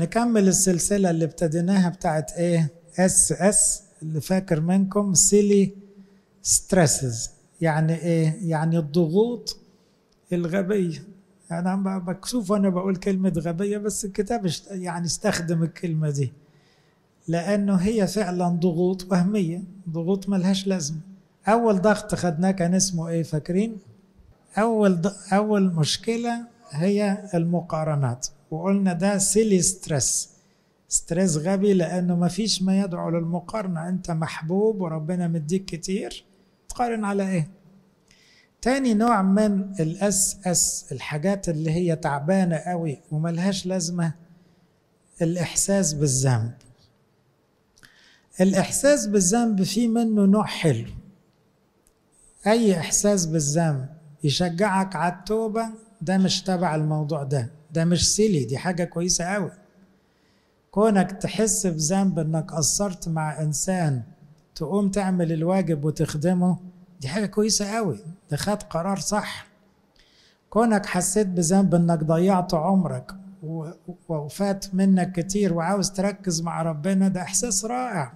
نكمل السلسلة اللي ابتديناها بتاعت إيه اس اس اللي فاكر منكم silly stresses يعني إيه يعني الضغوط الغبية. أنا بكسوف وأنا بقول كلمة غبية بس الكتاب يعني استخدم الكلمة دي. لأنه هي فعلا ضغوط وهمية ضغوط ملهاش لازمة. أول ضغط خدناه كان اسمه إيه فاكرين؟ أول. أول مشكلة هي المقارنات. وقلنا ده silly stress stress غبي لأنه ما فيش ما يدعو للمقارنة. أنت محبوب وربنا مديك كتير. تقارن على إيه؟ تاني نوع من ال SS الحاجات اللي هي تعبانة قوي وملهاش لازمة الإحساس بالذنب. الإحساس بالذنب فيه منه نوع حلو. أي إحساس بالذنب يشجعك على التوبة ده مش تبع الموضوع ده. ده مش سيلي دي حاجة كويسة قوي. كونك تحس بذنب إنك قصرت مع إنسان تقوم تعمل الواجب وتخدمه دي حاجة كويسة قوي ده خد قرار صح. كونك حسيت بذنب إنك ضيعت عمرك وفات منك كتير وعاوز تركز مع ربنا ده إحساس رائع.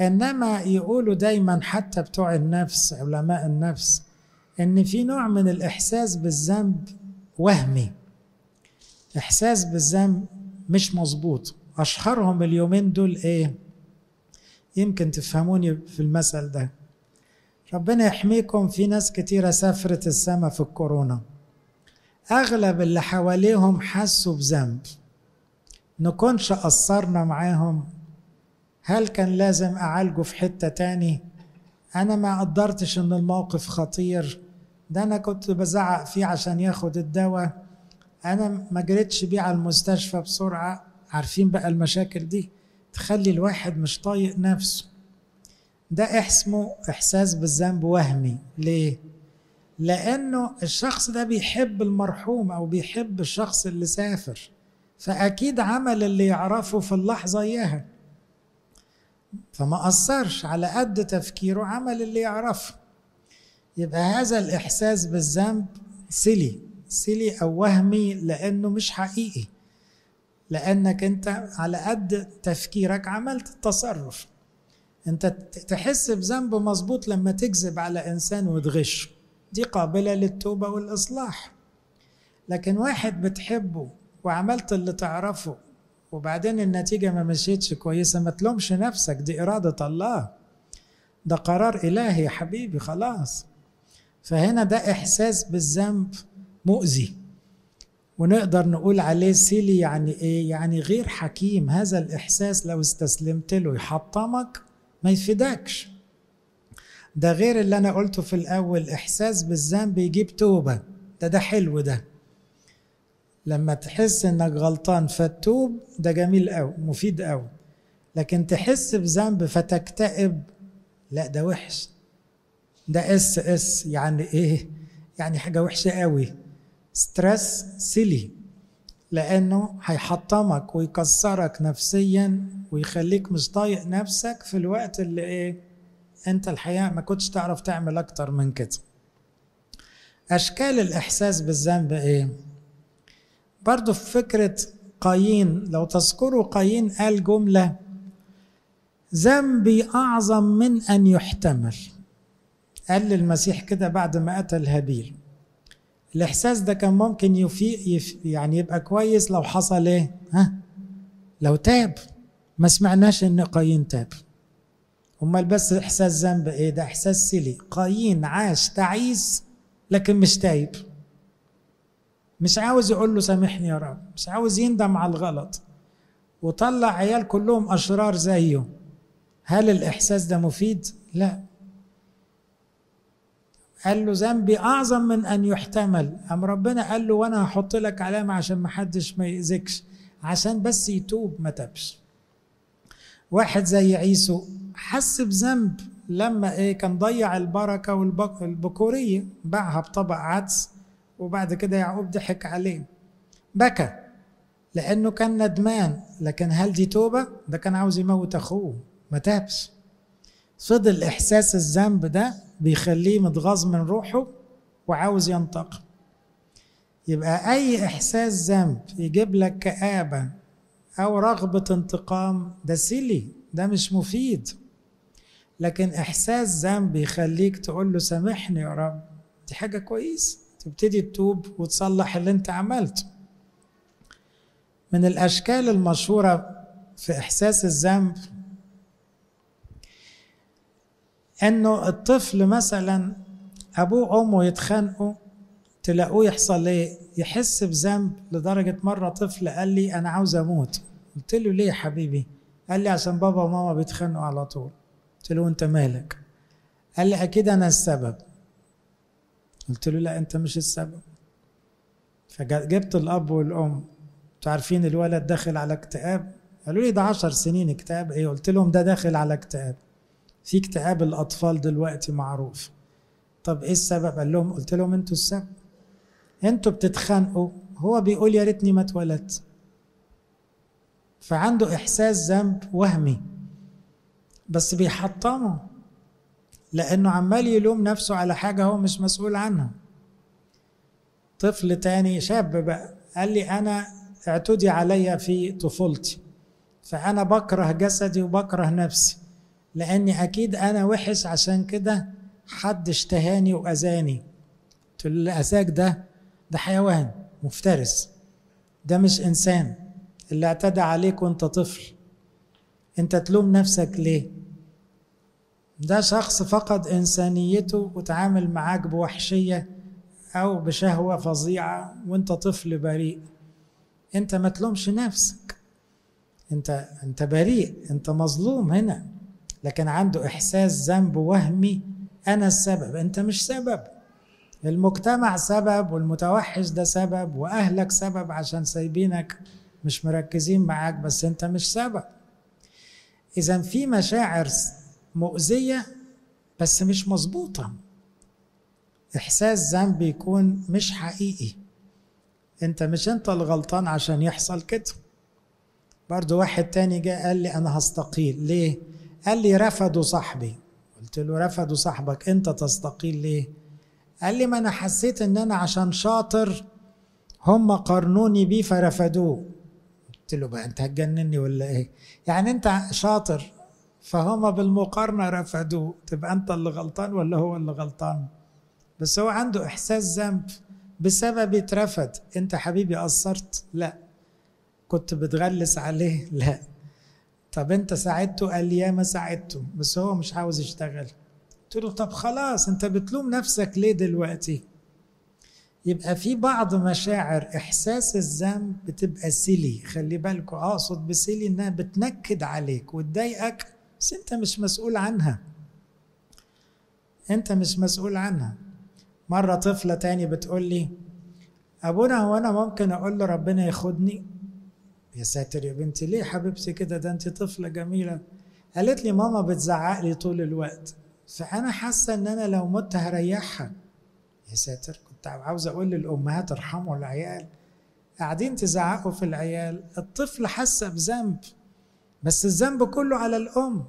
إنما يقولوا دايما حتى بتوع النفس علماء النفس إن في نوع من الإحساس بالذنب وهمي. إحساس بالذنب مش مظبوط. أشهرهم اليومين دول إيه؟ يمكن تفهموني في المثل ده. ربنا يحميكم. في ناس كتيرة سافرت السما في الكورونا. أغلب اللي حواليهم حسوا بذنب. نكونش قصرنا معاهم. هل كان لازم أعالجه في حتة تاني؟ أنا ما قدرتش إن الموقف خطير. ده أنا كنت بزعق فيه عشان ياخد الدواء. أنا ما جريتش بيه على المستشفى بسرعة. عارفين بقى المشاكل دي؟ تخلي الواحد مش طايق نفسه. ده اسمه إحساس بالذنب وهمي. ليه؟ لأنه الشخص ده بيحب المرحوم أو بيحب الشخص اللي سافر. فأكيد عمل اللي يعرفه في اللحظة إياها. فما قصرش على قد تفكيره عمل اللي يعرفه. يبقى هذا الإحساس بالذنب سلي. سلي أو وهمي لأنه مش حقيقي. لأنك أنت على قد تفكيرك عملت التصرف. أنت تحس بذنب مظبوط لما تكذب على إنسان وتغشه دي قابلة للتوبة والإصلاح. لكن واحد بتحبه وعملت اللي تعرفه وبعدين النتيجة ما مشيتش كويسة ما تلومش نفسك. دي إرادة الله. ده قرار إلهي يا حبيبي خلاص. فهنا ده إحساس بالذنب مؤذي. ونقدر نقول عليه سيلي يعني إيه؟ يعني غير حكيم. هذا الإحساس لو استسلمت له يحطمك ما يفيدكش. ده غير اللي أنا قلته في الأول إحساس بالذنب يجيب توبة. ده ده حلو ده. لما تحس إنك غلطان فتوب ده جميل قوي مفيد قوي لكن تحس بذنب فتكتئب لا ده وحش. ده SS يعني إيه؟ يعني حاجة وحشة قوي stress silly لأنه هيحطمك ويكسرك نفسيا ويخليك مش طايق نفسك في الوقت اللي إيه أنت الحقيقة ما كنتش تعرف تعمل أكتر من كده. أشكال الإحساس بالذنب إيه؟ برضو في فكرة قايين لو تذكروا قايين قال جملة ذنبي أعظم من أن يحتمل. قال للمسيح كده بعد ما قتل هابيل. الإحساس ده كان ممكن يفيق يف يعني يبقى كويس لو حصل إيه؟ ها؟ لو تاب ما سمعناش إن قايين تاب أمال بس إحساس ذنب إيه؟ ده إحساس سلي قايين عاش تعيس لكن مش تايب مش عاوز يقول له سامحني يا رب مش عاوز يندم على الغلط وطلع عيال كلهم أشرار زيه هل الإحساس ده مفيد؟ لا قال له ذنبي أعظم من أن يحتمل. أم ربنا قال له وأنا هحط لك علامة عشان ما حدش ما يأذكش عشان بس يتوب ما تبش واحد زي عيسو حس بذنب لما إيه كان ضيع البركة والبكوريه باعها بطبق عدس وبعد كده يعقوب ضحك عليه. بكى لأنه كان ندمان لكن هل دي توبة؟ ده كان عاوز يموت أخوه ما تابش. فضل احساس الذنب ده بيخليه متغاظ من روحه وعاوز ينتقم. يبقى أي إحساس ذنب يجيب لك كآبة أو رغبة انتقام ده سيلي ده مش مفيد. لكن إحساس ذنب يخليك تقول له سامحني يا رب دي حاجة كويسة. تبتدي تتوب وتصلح اللي انت عملته. من الأشكال المشهورة في إحساس الذنب إنه الطفل مثلا أبوه وامه يتخانقوا تلاقوه يحصل إيه يحس بذنب لدرجة مرة طفل قال لي أنا عاوز أموت. قلت له ليه يا حبيبي؟ قال لي عشان بابا وماما بيتخانقوا على طول. قلت له أنت مالك؟ قال لي أكيد أنا السبب. قلت له لا أنت مش السبب. فجبت الأب والأم. أنتوا عارفين الولد داخل على اكتئاب؟ قالوا لي ده عشر سنين اكتئاب. إيه؟ قلت لهم ده داخل على اكتئاب. في اكتئاب الأطفال دلوقتي معروف. طب إيه السبب؟ قال لهم قلت لهم أنتوا السبب. أنتوا بتتخانقوا. هو بيقول يا ريتني ما اتولدت. فعنده إحساس ذنب وهمي. بس بيحطمه. لأنه عمال يلوم نفسه على حاجة هو مش مسؤول عنها. طفل تاني شاب بقى قال لي أنا اعتدي عليا في طفولتي. فأنا بكره جسدي وبكره نفسي. لأني أكيد أنا وحش عشان كده حد اشتهاني وأذاني. قلت له أذاك ده ده حيوان مفترس. ده مش إنسان. اللي اعتدى عليك وأنت طفل. أنت تلوم نفسك ليه؟ ده شخص فقد إنسانيته وتعامل معاك بوحشية أو بشهوة فظيعة وأنت طفل بريء. أنت ما تلومش نفسك. أنت أنت بريء. أنت مظلوم هنا. لكن عنده إحساس ذنب وهمي أنا السبب أنت مش سبب. المجتمع سبب والمتوحش ده سبب وأهلك سبب عشان سايبينك مش مركزين معاك بس أنت مش سبب. إذا في مشاعر مؤذية بس مش مظبوطة. إحساس ذنب يكون مش حقيقي. أنت مش أنت الغلطان عشان يحصل كده. برضو واحد تاني جاء قال لي أنا هستقيل. ليه؟ قال لي رفضوا صاحبي. قلت له رفضوا صاحبك انت تستقيل ليه؟ قال لي ما أنا حسيت ان أنا عشان شاطر هم قارنوني بيه فرفضوه. قلت له بقى انت هتجنني ولا إيه؟ يعني انت شاطر فهم بالمقارنة رفضوه. تبقى انت اللي غلطان ولا هو اللي غلطان؟ بس هو عنده إحساس ذنب بسبب اترفض. انت حبيبي قصرت؟ لا. كنت بتغلس عليه؟ لا. طب انت ساعدته؟ قال لي ما ساعدته بس هو مش عاوز يشتغل. قلت له طب خلاص انت بتلوم نفسك ليه دلوقتي؟ يبقى في بعض مشاعر إحساس الذنب بتبقى سيلي. خلي بالكوا أقصد بسيلي إنها بتنكد عليك وتضايقك بس انت مش مسؤول عنها. انت مش مسؤول عنها. مرة طفلة تاني بتقول لي أبونا هو أنا ممكن أقول له ربنا ياخدني؟ يا ساتر يا بنتي ليه حبيبتي كده؟ ده أنت طفلة جميلة. قالت لي ماما بتزعق لي طول الوقت. فأنا حاسة إن أنا لو مت هريحها. يا ساتر كنت عاوز أقول للأمهات ارحموا العيال. قاعدين تزعقوا في العيال. الطفل حاسة بذنب. بس الذنب كله على الأم.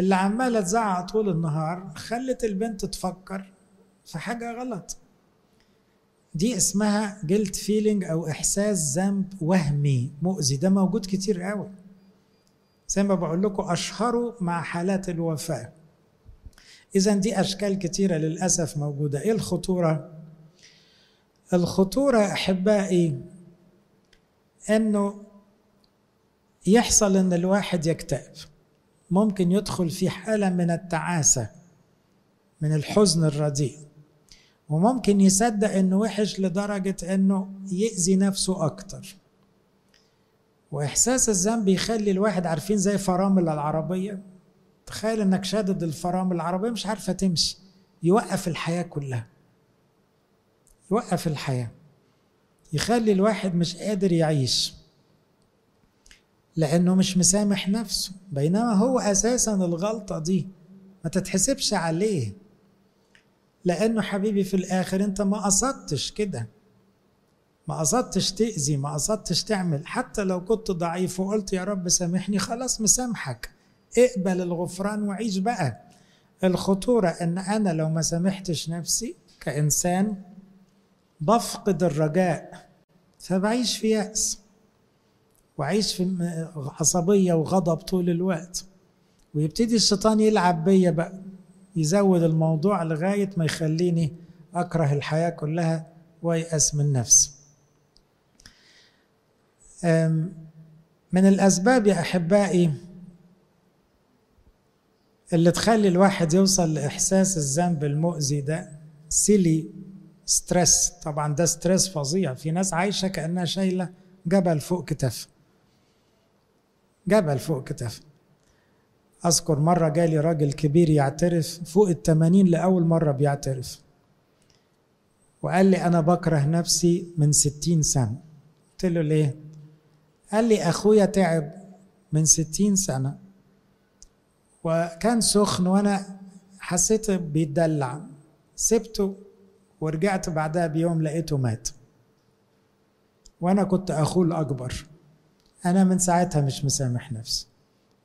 اللي عمالة تزعق طول النهار خلت البنت تفكر في حاجة غلط. دي اسمها جلد فيلينج أو إحساس ذنب وهمي. مؤذي. ده موجود كتير قوي. زي ما بقول لكم أشهره مع حالات الوفاة. إذا دي أشكال كتيرة للأسف موجودة. إيه الخطورة؟ الخطورة أحبائي إنه يحصل إن الواحد يكتئب. ممكن يدخل في حالة من التعاسة من الحزن الرديء. وممكن يصدق إنه وحش لدرجة إنه يأذي نفسه أكتر. وإحساس الذنب يخلي الواحد عارفين زي فرامل العربية. تخيل إنك شادد الفرامل العربية مش عارفة تمشي. يوقف الحياة كلها. يوقف الحياة. يخلي الواحد مش قادر يعيش. لأنه مش مسامح نفسه. بينما هو أساسا الغلطة دي. ما تتحسبش عليه. لأنه حبيبي في الآخر أنت ما قصدتش كده. ما قصدتش تأذي ما قصدتش تعمل. حتى لو كنت ضعيف وقلت يا رب سامحني خلاص مسامحك. اقبل الغفران وعيش بقى. الخطورة إن أنا لو ما سامحتش نفسي كإنسان بفقد الرجاء فبعيش في يأس. وأعيش في عصبية وغضب طول الوقت. ويبتدي الشيطان يلعب بيا بقى. يزود الموضوع لغاية ما يخليني أكره الحياة كلها ويأس من نفسي من الأسباب يا أحبائي اللي تخلي الواحد يوصل لإحساس الذنب المؤذي ده silly stress طبعا ده stress فظيع. في ناس عايشة كأنها شايلة جبل فوق كتاف. جبل فوق كتاف. أذكر مرة جالي راجل كبير يعترف فوق التمانين لأول مرة بيعترف. وقال لي أنا بكره نفسي من ستين سنة. قلت له ليه؟ قال لي أخويا تعب من ستين سنة. وكان سخن وأنا حسيت بيتدلع. سبته ورجعت بعدها بيوم لقيته مات. وأنا كنت أخوه الأكبر. أنا من ساعتها مش مسامح نفسي.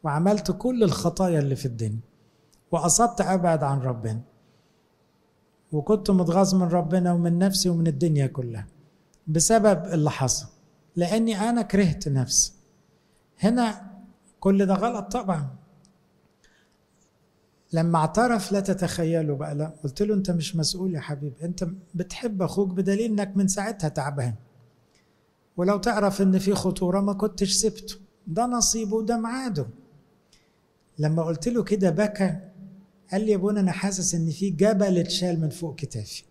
وعملت كل الخطايا اللي في الدنيا وقصدت أبعد عن ربنا. وكنت متغاظ من ربنا ومن نفسي ومن الدنيا كلها بسبب اللي حصل لأني أنا كرهت نفسي. هنا كل ده غلط طبعا. لما اعترف لا تتخيلوا بقى لا قلت له أنت مش مسؤول يا حبيبي أنت بتحب أخوك بدليل إنك من ساعتها تعبان. ولو تعرف إن في خطورة ما كنتش سبته ده نصيبه وده ميعاده. لما قلت له كده بكى قال لي يا ابونا أنا حاسس إن في جبل اتشال من فوق كتافي.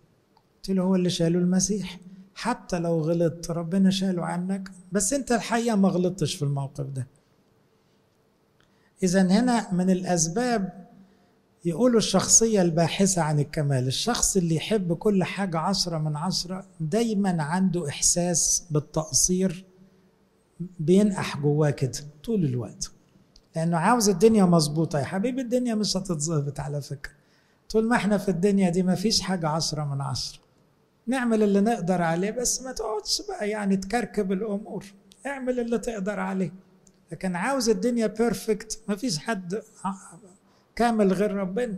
قلت له هو اللي شاله المسيح؟ حتى لو غلطت ربنا شاله عنك بس أنت الحقيقة ما غلطتش في الموقف ده. اذا هنا من الأسباب يقولوا الشخصية الباحثة عن الكمال. الشخص اللي يحب كل حاجة عشرة من عشرة دايما عنده إحساس بالتقصير بينقح جواه كده طول الوقت. لأنه عاوز الدنيا مظبوطة. يا حبيبي الدنيا مش هتتظبط على فكرة. طول ما إحنا في الدنيا دي ما فيش حاجة عشرة من عشرة نعمل اللي نقدر عليه بس ما تقعدش بقى يعني تكركب الأمور. اعمل اللي تقدر عليه. لكن عاوز الدنيا بيرفكت ما فيش حد كامل غير ربنا.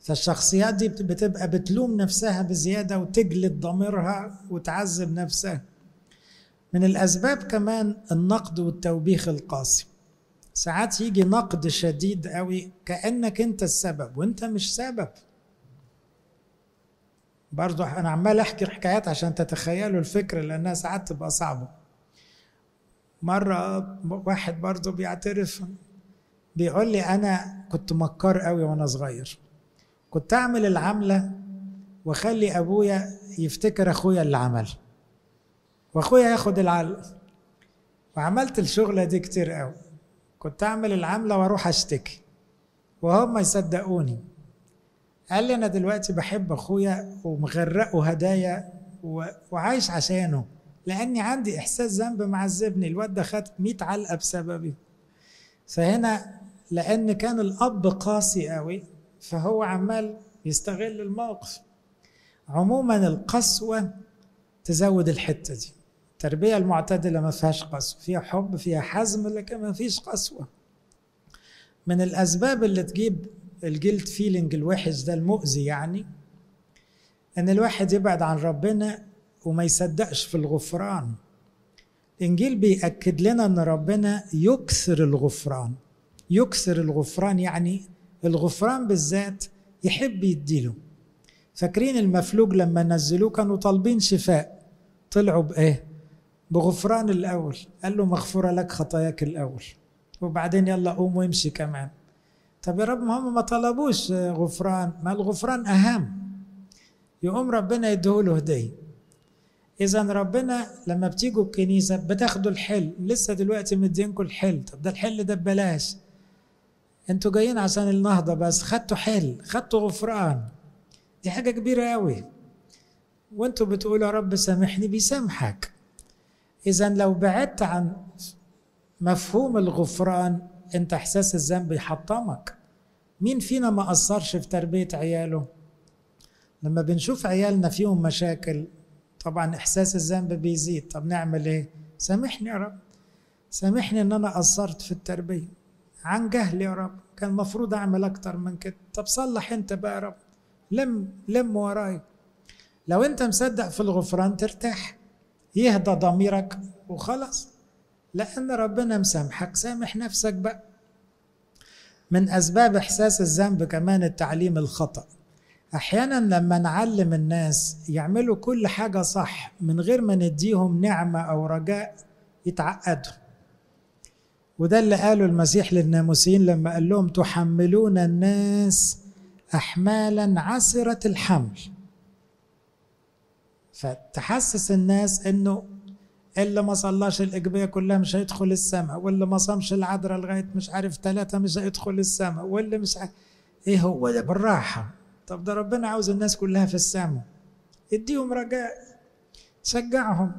فالشخصيات دي بتبقى بتلوم نفسها بزيادة وتجلد ضميرها وتعذب نفسها. من الأسباب كمان النقد والتوبيخ القاسي. ساعات يجي نقد شديد قوي كأنك انت السبب وانت مش سبب. برضو أنا عمال أحكي حكايات عشان تتخيلوا الفكرة لأنها ساعات تبقى صعبة. مرة واحد برضو بيعترف بيقول لي أنا كنت مكار قوي وأنا صغير. كنت أعمل العملة وأخلي أبويا يفتكر أخويا اللي عمل. وأخويا ياخد العلق وعملت الشغلة دي كتير قوي. كنت أعمل العملة وأروح أشتكي. وهم يصدقوني قال لي أنا دلوقتي بحب أخويا ومغرقه هدايا وعايش عشانه. لأني عندي إحساس ذنب معذبني الواد ده خد 100 علقة بسببي. فهنا لأن كان الأب قاسي قوي فهو عمال يستغل الموقف. عموما القسوة تزود الحتة دي. التربية المعتدلة ما فيهاش قسوة فيها حب فيها حزم لكن ما فيش قسوة. من الأسباب اللي تجيب الجلد فيلينج الوحش ده المؤذي يعني إن الواحد يبعد عن ربنا وما يصدقش في الغفران. الإنجيل بيأكد لنا إن ربنا يكثر الغفران. يكثر الغفران يعني الغفران بالذات يحب يديله. فاكرين المفلوج لما نزلوه كانوا طالبين شفاء طلعوا بإيه؟ بغفران الأول. قال له مغفورة لك خطاياك الأول. وبعدين يلا قوم وامشي كمان. طب يا رب ما هم ما طلبوش غفران. ما الغفران أهم. يقوم ربنا يديهوله هدية. اذا ربنا لما بتيجوا الكنيسة بتاخدوا الحل. لسه دلوقتي مدينكم الحل. طب ده الحل ده ببلاش. أنتوا جايين عشان النهضة بس. خدتوا حل. خدتوا غفران. دي حاجة كبيرة قوي وانتوا بتقولوا يا رب سامحني بيسامحك. اذا لو بعدت عن مفهوم الغفران أنت إحساس الذنب يحطمك. مين فينا ما اثرش في تربية عياله؟ لما بنشوف عيالنا فيهم مشاكل طبعا إحساس الذنب بيزيد. طب نعمل إيه؟ سامحني يا رب. سامحني إن أنا قصرت في التربية. عن جهل يا رب. كان المفروض أعمل أكتر من كده. طب صلح أنت بقى يا رب. لم لم وراي لو أنت مصدق في الغفران ترتاح. يهدى ضميرك وخلاص. لأن ربنا مسامحك سامح نفسك بقى. من أسباب إحساس الذنب كمان التعليم الخطأ. أحيانا لما نعلم الناس يعملوا كل حاجة صح من غير ما نديهم نعمة أو رجاء يتعقدوا. وده اللي قاله المسيح للناموسيين لما قال لهم تحملون الناس أحمالا عسرة الحمل. فتحسس الناس إنه اللي ما صلاش الإجبية كلها مش هيدخل السماء واللي ما صامش العذراء لغاية مش عارف ثلاثة مش هيدخل السماء واللي مش عارف إيه هو ده؟ بالراحة. طب ده ربنا عاوز الناس كلها في السماء. اديهم رجاء شجعهم.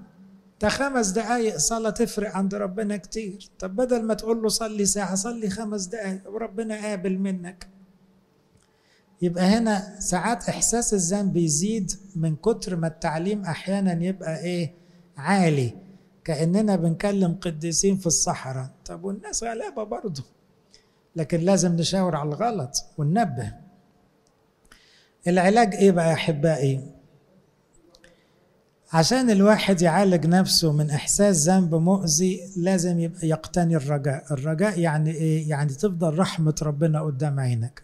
ده خمس دقايق صلاة تفرق عند ربنا كتير. طب بدل ما تقول له صلي ساعة صلي خمس دقايق وربنا قابل منك. يبقى هنا ساعات إحساس الذنب يزيد من كتر ما التعليم أحيانا يبقى إيه؟ عالي. كأننا بنكلم قديسين في الصحراء. طب والناس غلابة برضه. لكن لازم نشاور على الغلط وننبه. العلاج إيه بقى يا أحبائي؟ عشان الواحد يعالج نفسه من إحساس ذنب مؤذي لازم يقتني الرجاء. الرجاء يعني إيه؟ يعني تفضل رحمة ربنا قدام عينك.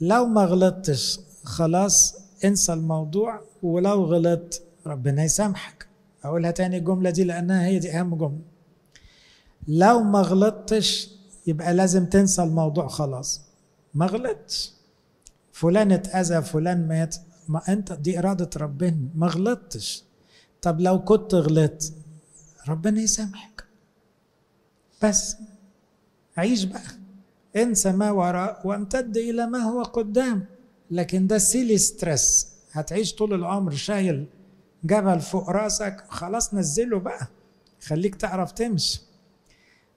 لو ما غلطتش خلاص انسى الموضوع ولو غلطت ربنا يسامحك. أقولها تاني الجملة دي لأنها هي دي أهم جملة. لو ما غلطتش يبقى لازم تنسى الموضوع خلاص. ما غلطتش. فلان اتأذى فلان مات. ما أنت دي إرادة ربنا. ما غلطتش. طب لو كنت غلطت ربنا يسامحك. بس عيش بقى. انسى ما وراء وامتد إلى ما هو قدام. لكن ده silly stress هتعيش طول العمر شايل جبل فوق راسك. خلاص نزله بقى. خليك تعرف تمشي.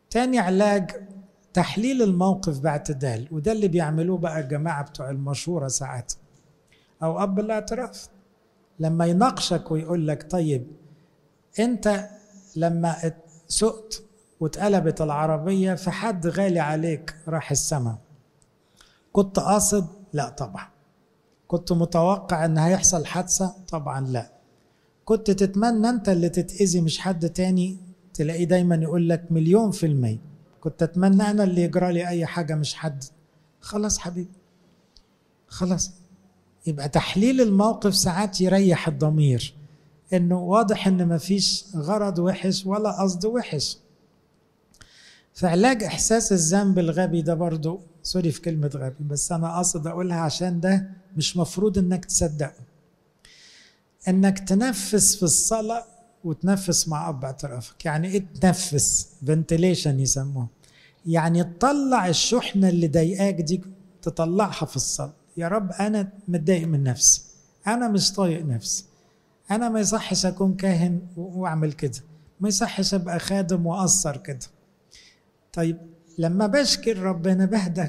تاني علاج تحليل الموقف باعتدال. وده اللي بيعملوه بقى الجماعة بتوع المشورة ساعات. أو أب الاعتراف لما يناقشك ويقول لك طيب أنت لما سقت واتقلبت العربية في حد غالي عليك راح السماء كنت قاصد؟ لا طبعا. كنت متوقع إن هيحصل حادثة؟ طبعا لا. كنت تتمنى أنت اللي تتأذي مش حد تاني؟ تلاقيه دايما يقول لك مليون في المية. كنت أتمنى أنا اللي يجرى لي أي حاجة مش حد. خلاص حبيبي. خلاص. يبقى تحليل الموقف ساعات يريح الضمير. إنه واضح إن مفيش غرض وحش ولا قصد وحش. فعلاج إحساس الذنب الغبي ده برضو سوري في كلمة غبي بس أنا قاصد أقولها عشان ده مش مفروض إنك تصدقه. إنك تنفس في الصلاة وتنفس مع اب اعترافك يعني إيه تنفس؟ ventilation يسموه. يعني تطلع الشحنة اللي ضايقاك دي تطلعها في الصلاة. يا رب أنا متضايق من نفسي. أنا مش طايق نفسي. أنا ما يصحش أكون كاهن وأعمل كده. ما يصحش أبقى خادم وأقصر كده. طيب لما بشكي ربنا بهدى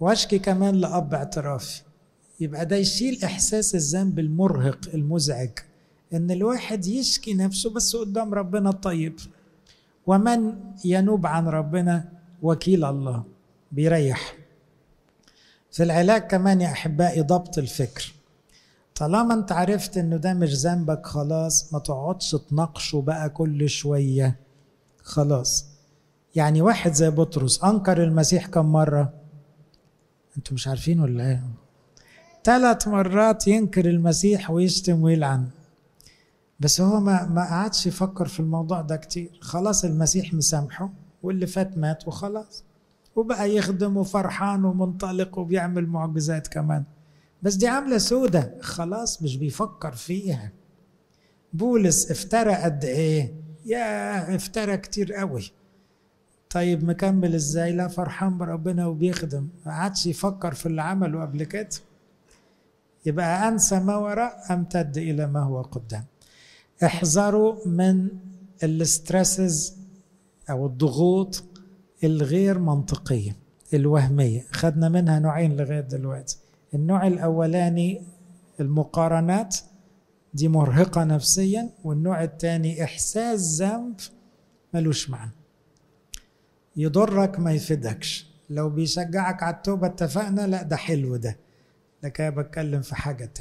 وأشكي كمان لأب اعترافي. يبقى ده يشيل إحساس الذنب المرهق المزعج إن الواحد يشكي نفسه بس قدام ربنا الطيب. ومن ينوب عن ربنا وكيل الله بيريح. في العلاج كمان يا أحبائي ضبط الفكر. طالما أنت عرفت إنه ده مش ذنبك خلاص ما تقعدش تناقشه بقى كل شوية. خلاص. يعني واحد زي بطرس أنكر المسيح كم مرة؟ أنتوا مش عارفين ولا إيه؟ ثلاث مرات ينكر المسيح ويشتم ويلعن. بس هو ما ما قعدش يفكر في الموضوع ده كتير. خلاص المسيح مسامحه واللي فات مات وخلاص. وبقى يخدم وفرحان ومنطلق وبيعمل معجزات كمان. بس دي عاملة سودة. خلاص مش بيفكر فيها. بولس افترى قد إيه؟ يا افترى كتير قوي. طيب مكمل إزاي؟ لا فرحان بربنا وبيخدم. ما عادش يفكر في اللي عمله قبل كده يبقى أنسى ما وراء امتد إلى ما هو قدام. احذروا من الاسترسز أو الضغوط الغير منطقية الوهمية. خدنا منها نوعين لغاية دلوقتي. النوع الأولاني المقارنات دي مرهقة نفسيا والنوع الثاني إحساس ذنب ملوش معنى. يضرك ما يفيدكش. لو بيشجعك على التوبة اتفقنا لا ده حلو ده. لكن بتكلم في حاجة تانية.